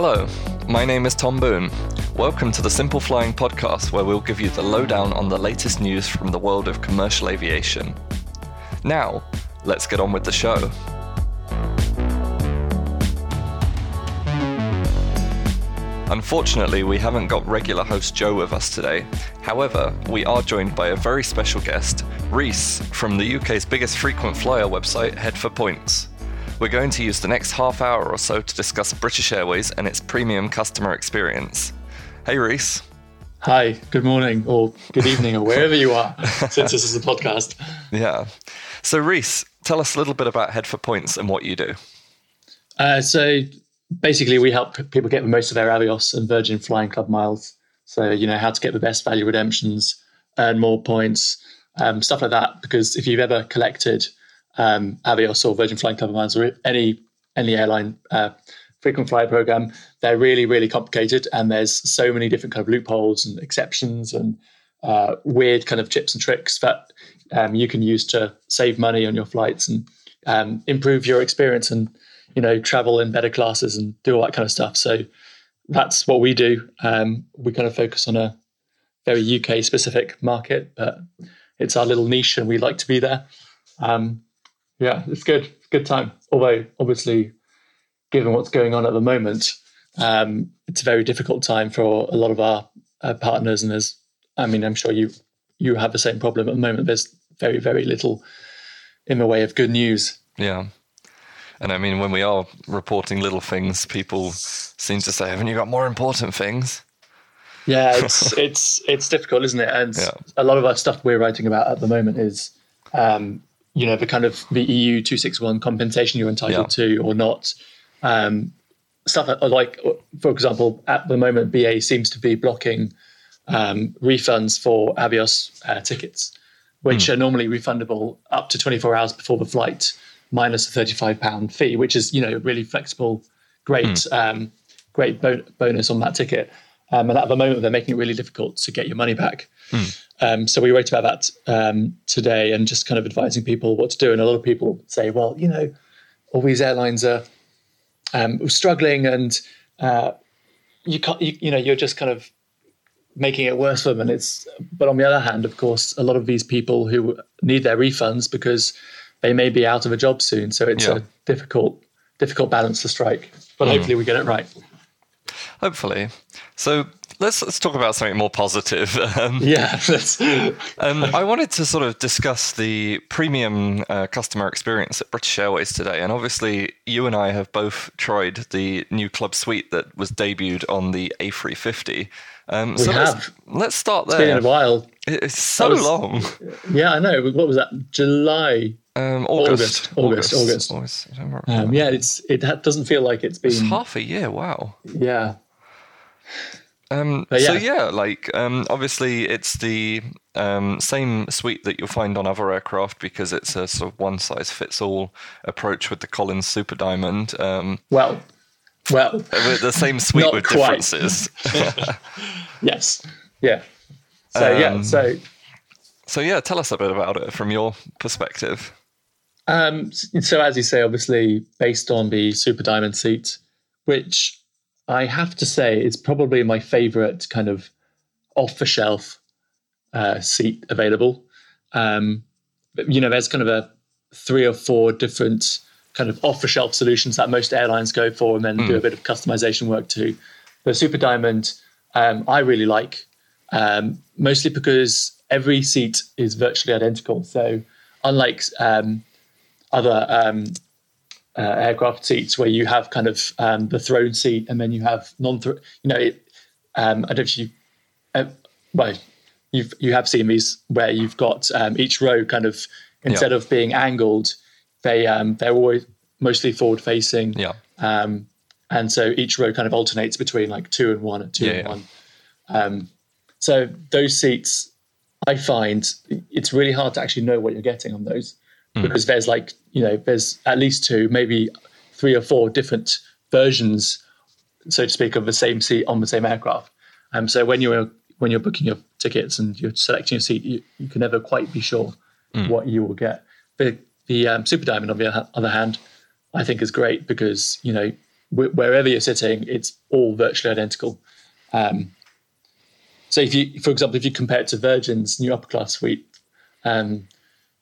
Hello, my name is Tom Boone. Welcome to the Simple Flying podcast, where we'll give you the lowdown on the latest news from the world of commercial aviation. Now, let's get on with the show. Unfortunately, we haven't got regular host Joe with us today. However, we are joined by a very special guest, Rhys, from the UK's biggest frequent flyer website, Head for Points. We're going to use the next half hour or so to discuss British Airways and its premium customer experience. Hey, Rhys. Hi, good morning or good evening or wherever you are, since this is a podcast. Yeah. So, Rhys, tell us a little bit about Head for Points and what you do. Uh, so, basically, we help people get the most of their Avios and Virgin Flying Club miles. So, you know, how to get the best value redemptions, earn more points, um, stuff like that. Because if you've ever collected um, Avios or Virgin Flying Club or any any airline uh, frequent flyer program, they're really, really complicated. And there's so many different kind of loopholes and exceptions and uh, weird kind of tips and tricks that um, you can use to save money on your flights and um, improve your experience and you know travel in better classes and do all that kind of stuff. So that's what we do. Um, we kind of focus on a very UK specific market, but it's our little niche and we like to be there. Um, yeah, it's good. good time. Although obviously, given what's going on at the moment, um, it's a very difficult time for a lot of our uh, partners. And there's, I mean, I'm sure you you have the same problem at the moment. There's very very little in the way of good news. Yeah. And I mean, when we are reporting little things, people seem to say, "Haven't you got more important things?" Yeah, it's it's it's difficult, isn't it? And yeah. a lot of our stuff we're writing about at the moment is, um, you know, the kind of the EU two six one compensation you're entitled yeah. to or not. Um, stuff like, for example, at the moment, BA seems to be blocking um, refunds for Avios uh, tickets, which mm. are normally refundable up to 24 hours before the flight minus a 35 pound fee, which is you know really flexible, great mm. um, great bo- bonus on that ticket. Um, and at the moment, they're making it really difficult to get your money back. Mm. Um, so we wrote about that um, today and just kind of advising people what to do. And a lot of people say, well, you know, all these airlines are um, struggling, and uh, you can't, you, you know, you're just kind of making it worse for them. And it's, but on the other hand, of course, a lot of these people who need their refunds because they may be out of a job soon. So it's yeah. a difficult, difficult balance to strike. But mm. hopefully we get it right. Hopefully. So let's let's talk about something more positive. Um, yeah. um, I wanted to sort of discuss the premium uh, customer experience at British Airways today, and obviously you and I have both tried the new Club Suite that was debuted on the A350. Um, we so have. Let's, let's start there. It's been a while. It's so was, long. Yeah, I know. What was that? July. Um, August. August. August. August. August. Um, yeah, it's it doesn't feel like it's been it's half a year. Wow. Yeah. Um, yeah. So yeah, like um, obviously it's the um, same suite that you'll find on other aircraft because it's a sort of one size fits all approach with the Collins Super Diamond. Um, well, well, the same suite with quite. differences. yes. Yeah. So yeah. Um, so. So yeah, tell us a bit about it from your perspective. Um, so as you say, obviously based on the Super Diamond seat, which I have to say it's probably my favorite kind of off the shelf uh, seat available. Um, you know, there's kind of a three or four different kind of off the shelf solutions that most airlines go for and then mm. do a hmm. bit of customization work too. The Super Diamond, um, I really like, um, mostly because every seat is virtually identical. So, unlike um, other um, uh, aircraft seats where you have kind of um, the throne seat and then you have non you know it, um, I don't know if you uh, well you've you have seen these where you've got um, each row kind of instead yeah. of being angled they um, they're always mostly forward facing yeah um, and so each row kind of alternates between like two and one and two yeah, and yeah. one um, so those seats I find it's really hard to actually know what you're getting on those mm. because there's like you know there's at least two, maybe three or four different versions, so to speak, of the same seat on the same aircraft. Um, so when you're when you're booking your tickets and you're selecting a seat, you, you can never quite be sure mm. what you will get. The the um, Super Diamond, on the other hand, I think is great because you know wh- wherever you're sitting, it's all virtually identical. Um, so if you, for example, if you compare it to Virgin's new upper class suite, um,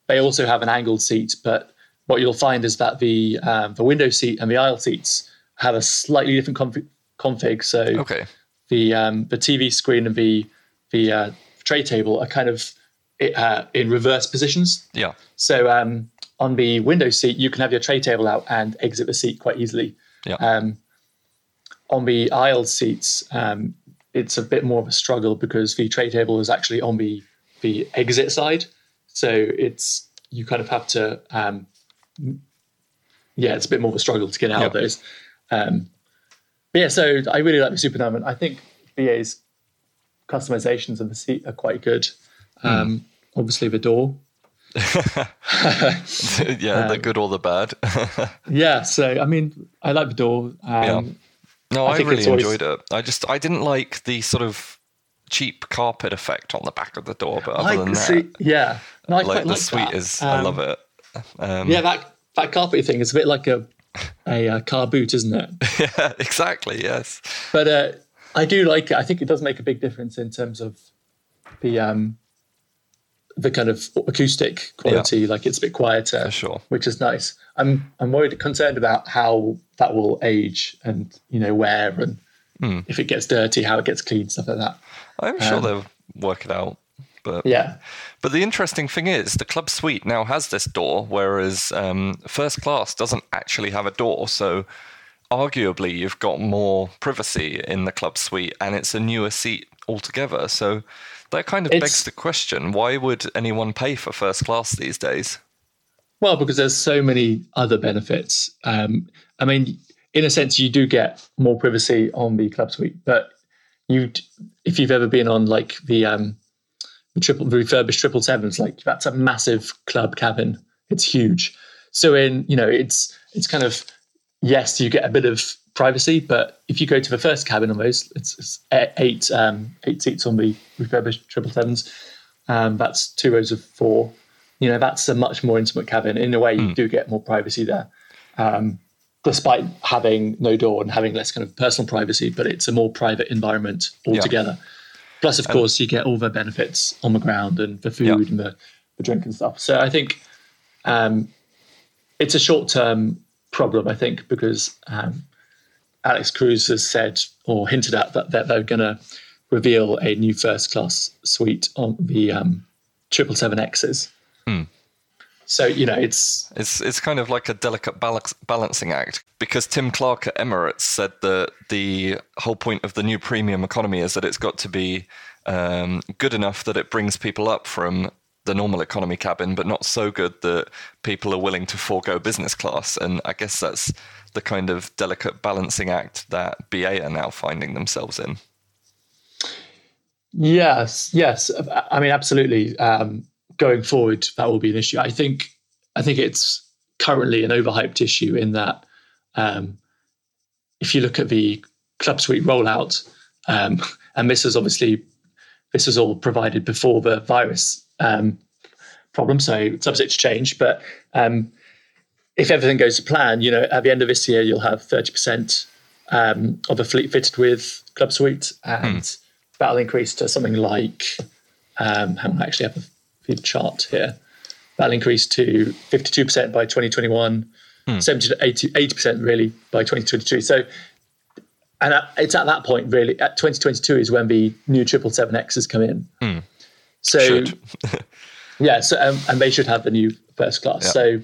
they also have an angled seat, but what you'll find is that the um, the window seat and the aisle seats have a slightly different config. config. So Okay. the um, the TV screen and the the uh, tray table are kind of uh, in reverse positions. Yeah. So um, on the window seat, you can have your tray table out and exit the seat quite easily. Yeah. Um, on the aisle seats, um, it's a bit more of a struggle because the tray table is actually on the the exit side. So it's you kind of have to, um, yeah, it's a bit more of a struggle to get out of those. Um, but yeah, so I really like the Super Diamond. I think BA's customizations of the seat are quite good. Um, Obviously, the door. yeah, the good or the bad. Yeah, so I mean, I like the door. Um, Yeah. no, I I, really always- enjoyed it. I just I didn't like the sort of cheap carpet effect on the back of the door, but other I than that, see, yeah, no, I like the like suite that. is, I Um, love it. Um, Yeah, that that carpet thing is a bit like a a, uh car boot, isn't it? yeah, exactly. Yes. But uh, I do like it. I think it does make a big difference in terms of the um, the kind of acoustic quality. Like it's a bit quieter, For sure. which is nice. I'm I'm worried, concerned about how that will age and you know wear and Hmm. if it gets dirty, how it gets cleaned, stuff like that. I'm sure they'll work it out. But Yeah, But the interesting thing is, the club suite now has this door, whereas um, first class doesn't actually have a door. So, arguably, you've got more privacy in the club suite, and it's a newer seat altogether. So, that kind of It's- begs the question: Why would anyone pay for first class these days? Well, because there's so many other benefits. Um, I mean, in a sense, you do get more privacy on the club suite, but you, if you've ever been on like the um, the triple the refurbished triple sevens, like that's a massive club cabin. It's huge. So in you know, it's it's kind of yes, you get a bit of privacy, but if you go to the first cabin on those, it's, it's eight um, eight seats on the refurbished triple sevens. Um, that's two rows of four. You know, that's a much more intimate cabin. In a way, you do get more privacy there, um, despite having no door and having less kind of personal privacy. But it's a more private environment altogether. Plus, of course, you get all the benefits on the ground and the food Yeah. and the, the drink and stuff. So I think um, it's a short term problem, I think, because um, Alex Cruz has said or hinted at that, that they're going to reveal a new first class suite on the um, 777Xs. So, you know, it's It's it's kind of like a delicate balance, balancing act because Tim Clark at Emirates said that the whole point of the new premium economy is that it's got to be um, good enough that it brings people up from the normal economy cabin, but not so good that people are willing to forego business class. And I guess that's the kind of delicate balancing act that BA are now finding themselves in. Yes, yes. I mean, absolutely. Um, going forward, that will be an issue. I think. I think it's currently an overhyped issue in that um, if you look at the club suite rollout, um, and this is obviously this was all provided before the virus um, problem, so it's subject to change. But um, if everything goes to plan, you know, at the end of this year, you'll have thirty percent um, of the fleet fitted with club suite, and that'll increase to something like. Um, I actually have chart here. That'll increase to fifty-two percent by twenty twenty-one, hmm. seventy to 80 percent really by twenty twenty-two. So, and it's at that point really at twenty twenty-two is when the new triple seven X's come in. Hmm. So yeah, so um, and they should have the new first class. Yeah. So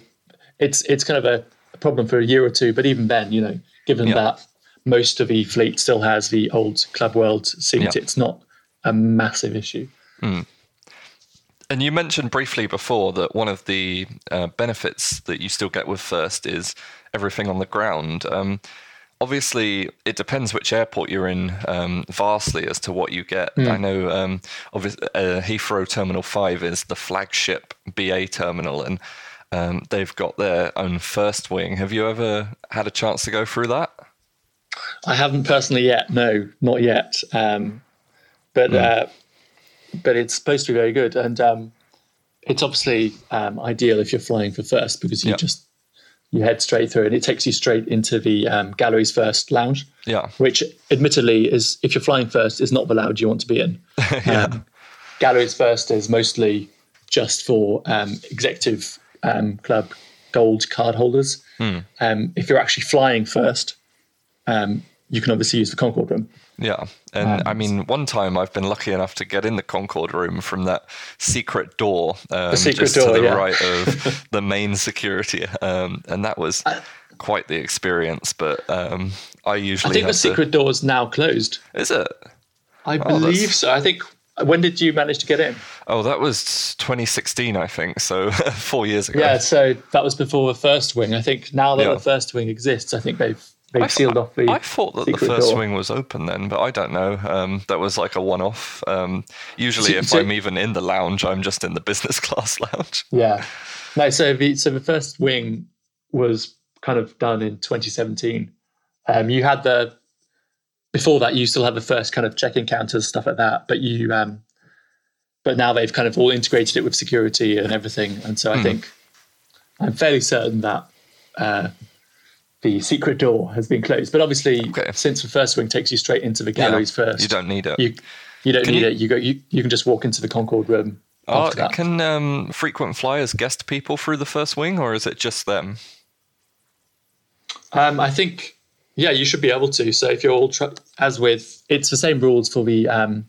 it's it's kind of a, a problem for a year or two. But even then, you know, given Yeah. that most of the fleet still has the old Club World seat, Yeah. it's not a massive issue. Hmm. And you mentioned briefly before that one of the uh, benefits that you still get with First is everything on the ground. Um, obviously, it depends which airport you're in um, vastly as to what you get. I know um, obviously, uh, Heathrow Terminal 5 is the flagship BA terminal, and um, they've got their own first wing. Have you ever had a chance to go through that? I haven't personally yet. No, not yet. Um, but uh, but it's supposed to be very good, and um, it's obviously um, ideal if you're flying for first because you Yeah. just you head straight through, and it takes you straight into the um, galleries first lounge. Yeah. Which, admittedly, is if you're flying first, is not the lounge you want to be in. yeah. Um, galleries first is mostly just for um, executive um, club gold card holders. Hmm. Um, if you're actually flying first, um, you can obviously use the Concorde room. Yeah. And I mean, one time I've been lucky enough to get in the Concorde room from that secret door, um, secret just door, to the yeah. right of the main security. Um, and that was quite the experience. But um, I usually I think the to- secret door is now closed. Is it? I Oh, that's- believe so. I think. When did you manage to get in? Oh, that was 2016, I think. So four years ago. Yeah, so that was before the first wing. I think now that Yeah. the first wing exists, I think they've they've I, sealed off the. I thought that the first door. wing was open then, but I don't know. Um, that was like a one-off. Um, usually, So- if so- I'm even in the lounge, I'm just in the business class lounge. Yeah. No, so the so the first wing was kind of done in 2017. Um, you had the before that you still had the first kind of check-in counters stuff like that, but you um, but now they've kind of all integrated it with security and everything, and so I Hmm. think I'm fairly certain that uh, the secret door has been closed. But obviously, Okay. since the first wing takes you straight into the galleries first, You don't need it. you you don't Can need you- it. You go. You, you can just walk into the Concorde room. Oh, can um, frequent flyers guest people through the first wing, or is it just them? Um, I think, yeah, you should be able to. So if you're all, tr- as with, it's the same rules for the, um,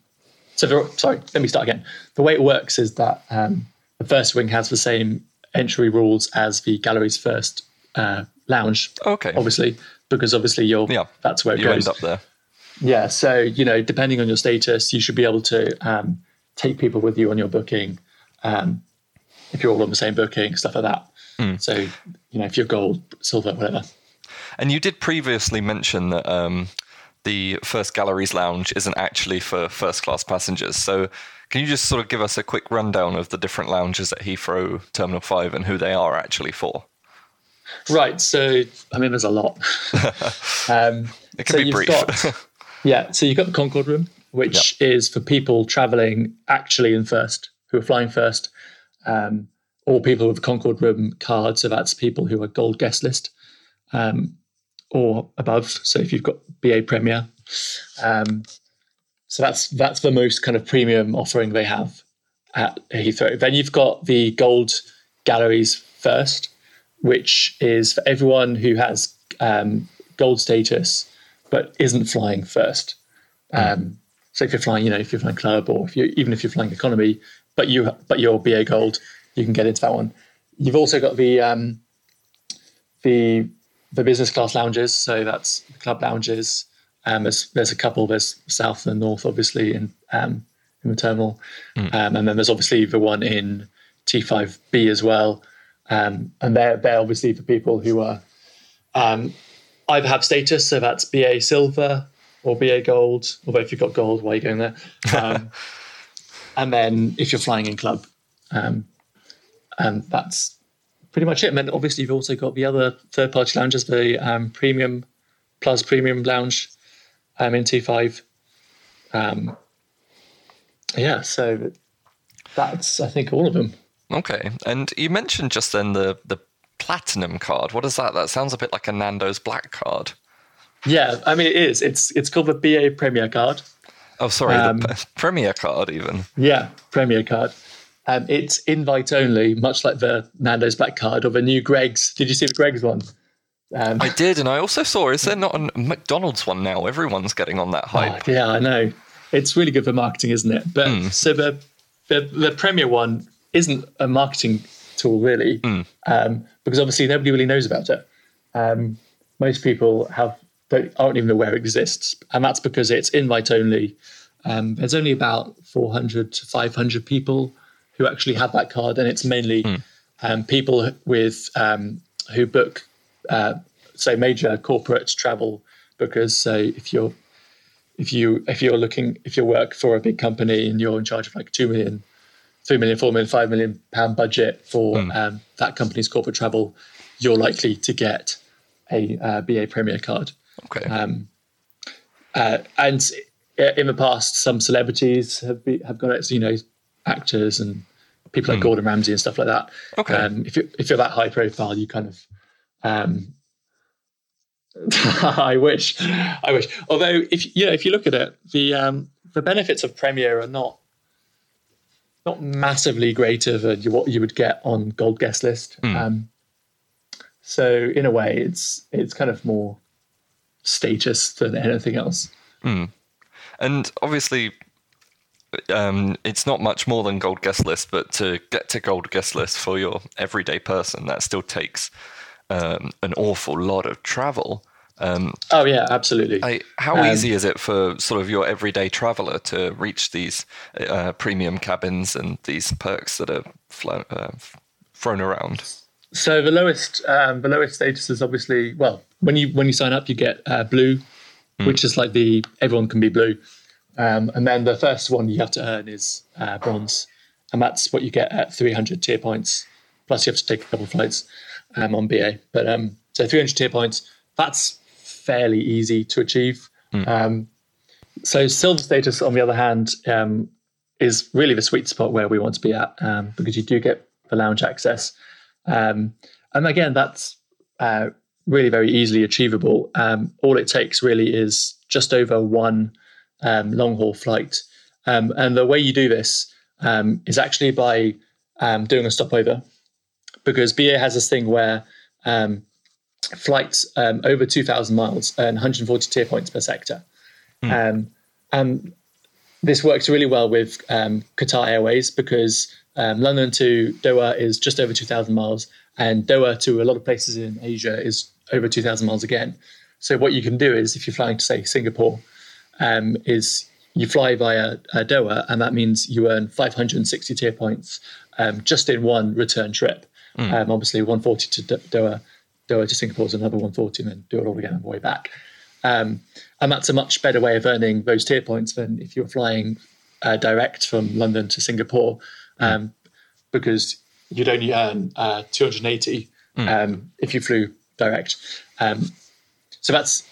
so the, sorry, let me start again. The way it works is that um, the first wing has the same entry rules as the gallery's first uh, lounge, Okay. obviously, because obviously you're, Yeah. that's where it You goes. end up there. Yeah. So, you know, depending on your status, you should be able to um, take people with you on your booking. Um, if you're all on the same booking, stuff like that. Hmm. So, you know, if you're gold, silver, whatever. And you did previously mention that um, the first galleries lounge isn't actually for first class passengers. So can you just sort of give us a quick rundown of the different lounges at Heathrow Terminal 5 and who they are actually for? Right. So, I mean, there's a lot. um, It can so be you've brief. got- yeah. So you've got the Concorde room, which is for people traveling actually in first, who are flying first, um, or people with a Concorde room card. So that's people who are gold guest list um, or above. So if you've got BA Premier. Um, so that's that's the most kind of premium offering they have at Heathrow. Then you've got the gold galleries first, which is for everyone who has um, gold status but isn't flying first. Um, so if you're flying, you know, if you're flying club or if you even if you're flying economy, but you but you're BA gold, you can get into that one. You've also got the um, the the business class lounges, so that's the club lounges. Um, there's there's a couple. There's south and north, obviously, in um, in the terminal, um, and then there's obviously the one in T5B as well. Um, and they're they're obviously for people who are um, either have status, so that's BA silver or BA gold. Although if you've got gold, why are you going there? Um, and then if you're flying in club, um, and that's pretty much it. And then obviously you've also got the other third party lounges, the um, premium Plaza Premium lounge um, in T5. Um, yeah, so that's I think all of them. Okay. And you mentioned just then the, the platinum card. What is that? That sounds a bit like a Nando's black card. Yeah, I mean it is. It's it's called the BA Premier card. Oh, sorry, Um, the Premier card, even. Yeah, Premier card. Um, it's invite only, much like the Nando's Black card or the new Greggs. Did you see the Greggs one? Um, I did, and I also saw, is there not a McDonald's one now? Everyone's getting on that hype. Oh, yeah, I know. It's really good for marketing, isn't it? But Hmm. so the, the the Premier one isn't a marketing tool really, Hmm. um, because obviously nobody really knows about it. Um, most people have don't, aren't even aware it exists, and that's because it's invite only. Um, there's only about 400 to 500 people who actually have that card, and it's mainly um, people with um, who book, uh, say, major corporate travel. Because so if you're if you if you're looking if you work for a big company and you're in charge of like two million, three million, four million, five million pound budget for um, that company's corporate travel, you're likely to get a uh, BA Premier card. Okay. Um, uh, and in the past, some celebrities have be, have got it. You know, actors and people like Gordon Ramsay and stuff like that. Okay. Um, if you if you're that high profile, you kind of Um, I wish, I wish. Although, if you know, if you look at it, the um, the benefits of Premier are not not massively greater than what you would get on Gold Guest List. Mm. Um, so, in a way, it's it's kind of more status than anything else. Mm. And obviously, um, it's not much more than gold guest list, but to get to gold guest list for your everyday person, that still takes um, an awful lot of travel. Um, oh yeah, absolutely. I, how um, easy is it for sort of your everyday traveler to reach these uh, premium cabins and these perks that are flown, uh, thrown around? So the lowest, um, the lowest status is obviously well when you when you sign up, you get uh, blue, mm. which is like the everyone can be blue, um, and then the first one you have to earn is uh, bronze, and that's what you get at 300 tier points. Plus, you have to take a couple of flights um, on BA, but um, so 300 tier points. That's fairly easy to achieve. Mm. so silver status, on the other hand, um, is really the sweet spot where we want to be at um, because you do get the lounge access. Um, and again, that's uh, really very easily achievable. Um, all it takes really is just over one um, long haul flight. Um, and the way you do this um, is actually by um, doing a stopover, because BA has this thing where flights over 2,000 miles earn 140 tier points per sector. Mm. and this works really well with Qatar Airways because um, London to Doha is just over 2,000 miles, and Doha to a lot of places in Asia is over 2,000 miles again. So what you can do is, if you're flying to say Singapore, um, is you fly via uh, Doha, and that means you earn 560 tier points um, just in one return trip. Mm. Um, obviously, 140 to Doha, Doha to Singapore is another 140, and then do it all again on the way back. Um, and that's a much better way of earning those tier points than if you're flying uh, direct from London to Singapore, mm. um, because you'd only earn uh, 280 mm. um, if you flew direct. Um, so that's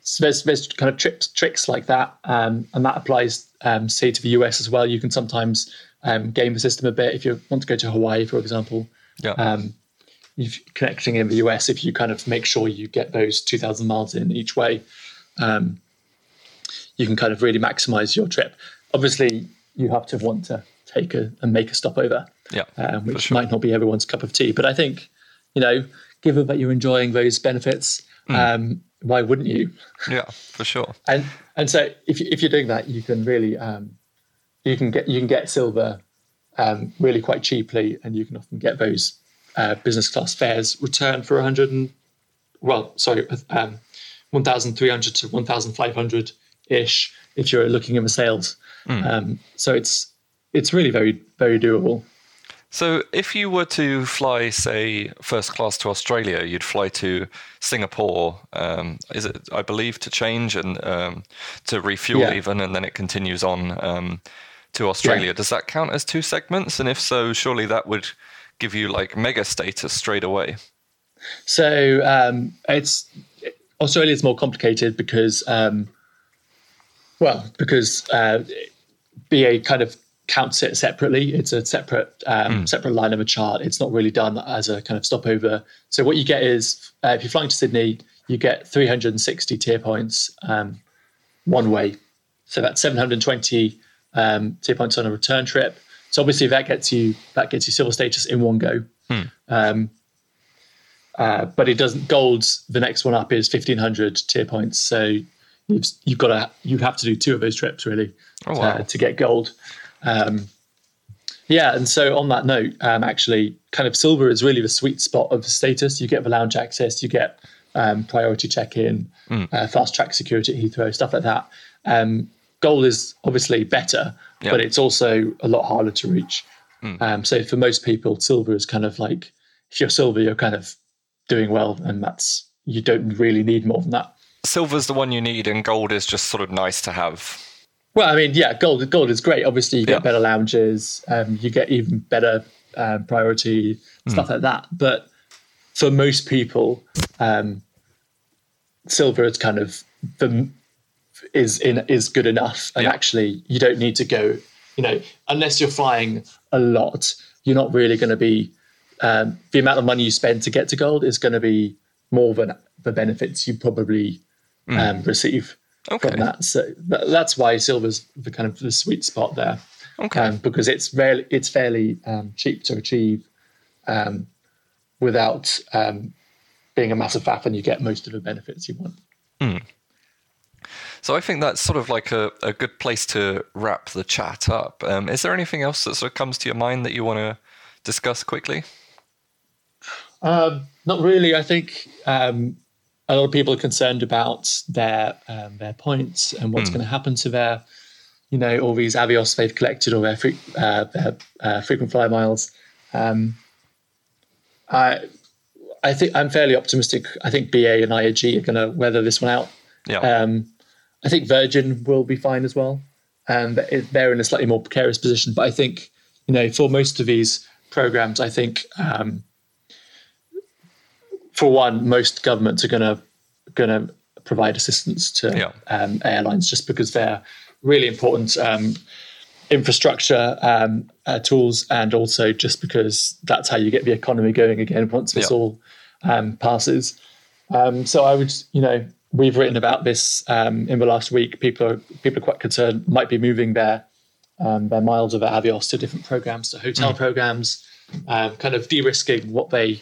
so there's, there's kind of tricks tricks like that, um, and that applies um, say to the US as well. You can sometimes um, game the system a bit if you want to go to Hawaii, for example. Yeah. If connecting in the US, if you kind of make sure you get those 2,000 miles in each way, um, you can kind of really maximize your trip. Obviously, you have to want to take a and make a stopover, yeah, um, which sure. might not be everyone's cup of tea. But I think, you know, given that you're enjoying those benefits, mm. um, why wouldn't you? Yeah, for sure. And and so if if you're doing that, you can really um, you can get you can get silver um, really quite cheaply, and you can often get those uh, business class fares return for 100 and well, sorry, um, 1,300 to 1,500 ish if you're looking at the sales. Mm. Um, so it's it's really very very doable. So, if you were to fly, say, first class to Australia, you'd fly to Singapore. Um, is it, I believe, to change and um, to refuel yeah. even, and then it continues on um, to Australia. Yeah. Does that count as two segments? And if so, surely that would give you like mega status straight away. So um, it's Australia is more complicated because, um, well, because uh, BA kind of counts it separately. It's a separate um, mm. separate line of a chart. It's not really done as a kind of stopover. So what you get is uh, if you're flying to Sydney, you get 360 tier points um, one way. So that's 720 um, tier points on a return trip. So obviously that gets you that gets you silver status in one go. Mm. Uh, but it doesn't. Gold's the next one up is 1500 tier points. So you've you've got to you have to do two of those trips really oh, wow. to, to get gold. Um, yeah, and so on that note, um, actually, kind of silver is really the sweet spot of status. You get the lounge access, you get um, priority check-in, mm. uh, fast track security at Heathrow, stuff like that. Um, gold is obviously better, yep. but it's also a lot harder to reach. Mm. so for most people, silver is kind of like if you're silver, you're kind of doing well, and that's you don't really need more than that. Silver's the one you need, and gold is just sort of nice to have. Well, I mean, yeah, gold gold is great. Obviously, you get yeah. better lounges, um, you get even better um, priority stuff mm. like that. But for most people, um, silver is kind of the is in is good enough, and yeah. actually, you don't need to go. You know, unless you're flying a lot, you're not really going to be. Um, the amount of money you spend to get to gold is going to be more than the benefits you probably um, receive Okay. from that. So that, that's why silver's the kind of the sweet spot there, Okay. um, because it's fairly it's fairly um, cheap to achieve um, without um, being a massive faff, and you get most of the benefits you want. So I think that's sort of like a, a good place to wrap the chat up. Um, is there anything else that sort of comes to your mind that you want to discuss quickly? Um, not really. I think um, a lot of people are concerned about their um, their points and what's going to happen to their, you know, all these Avios they've collected or their, fre- uh, their uh, frequent flyer miles. Um, I I think I'm fairly optimistic. I think BA and IAG are going to weather this one out. Yeah. Um, I think Virgin will be fine as well. Um, they're in a slightly more precarious position. But I think, you know, for most of these programs, I think, um, for one, most governments are going to going to provide assistance to Yeah. um, airlines just because they're really important um, infrastructure um, uh, tools, and also just because that's how you get the economy going again once this Yeah. all um, passes. Um, so I would, you know, we've written about this um, in the last week. People are people are quite concerned might be moving their um, their miles of their Avios to different programs, to hotel programs, um, kind of de-risking what they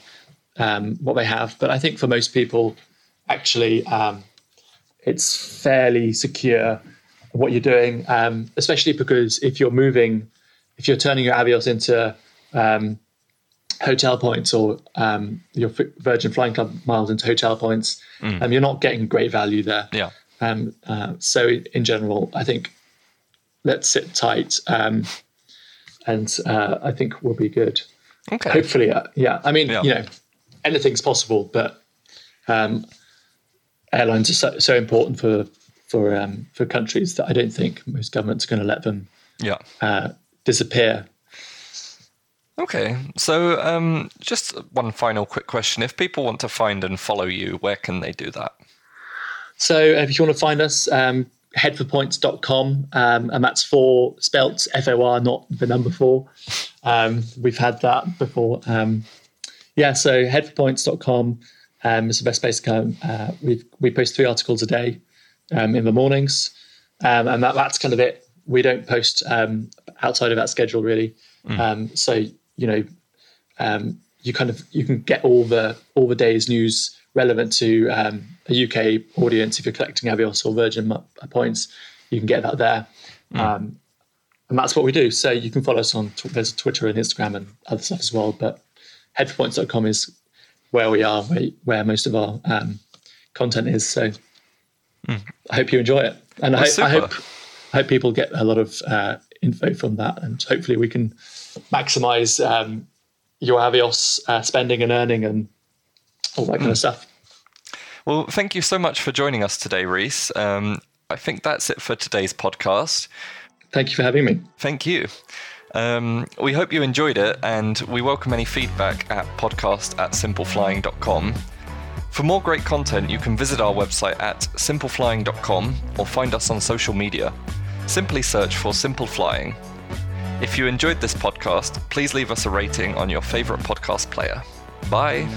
um, what they have. But I think for most people, actually, um, it's fairly secure what you're doing, um, especially because if you're moving, if you're turning your Avios into um, hotel points or um, your Virgin Flying Club miles into hotel points, um, you're not getting great value there. Yeah. Um, uh, so in general, I think let's sit tight, um, and uh, I think we'll be good. Okay. Hopefully, uh, yeah. I mean, Yeah. you know, anything's possible, but um, airlines are so, so important for for um, for countries that I don't think most governments are going to let them Yeah. uh, disappear. Okay. So um, just one final quick question. If people want to find and follow you, where can they do that? So if you want to find us, um, headforpoints.com, um, and that's for spelt F O R, not the number four. Um, we've had that before. Um, yeah, so headforpoints.com um, is the best place to go. Uh, we we post three articles a day um, in the mornings, um, and that, that's kind of it. We don't post um, outside of that schedule really. Um, so you know, um, you kind of you can get all the all the day's news relevant to um, a UK audience. If you're collecting Avios or Virgin points, you can get that there. Um, and that's what we do. So you can follow us on there's Twitter and Instagram and other stuff as well. But headforpoints.com is where we are, where, where most of our um, content is. So I hope you enjoy it, and I, hope, I hope I hope people get a lot of uh, info from that, and hopefully we can maximize um, your Avios uh, spending and earning and all that kind of stuff. Well, thank you so much for joining us today, Rhys. Um, I think that's it for today's podcast. Thank you for having me. Thank you. Um, we hope you enjoyed it, and we welcome any feedback at podcast at simpleflying.com. For more great content, you can visit our website at simpleflying.com or find us on social media. Simply search for Simple Flying. If you enjoyed this podcast, please leave us a rating on your favorite podcast player. Bye.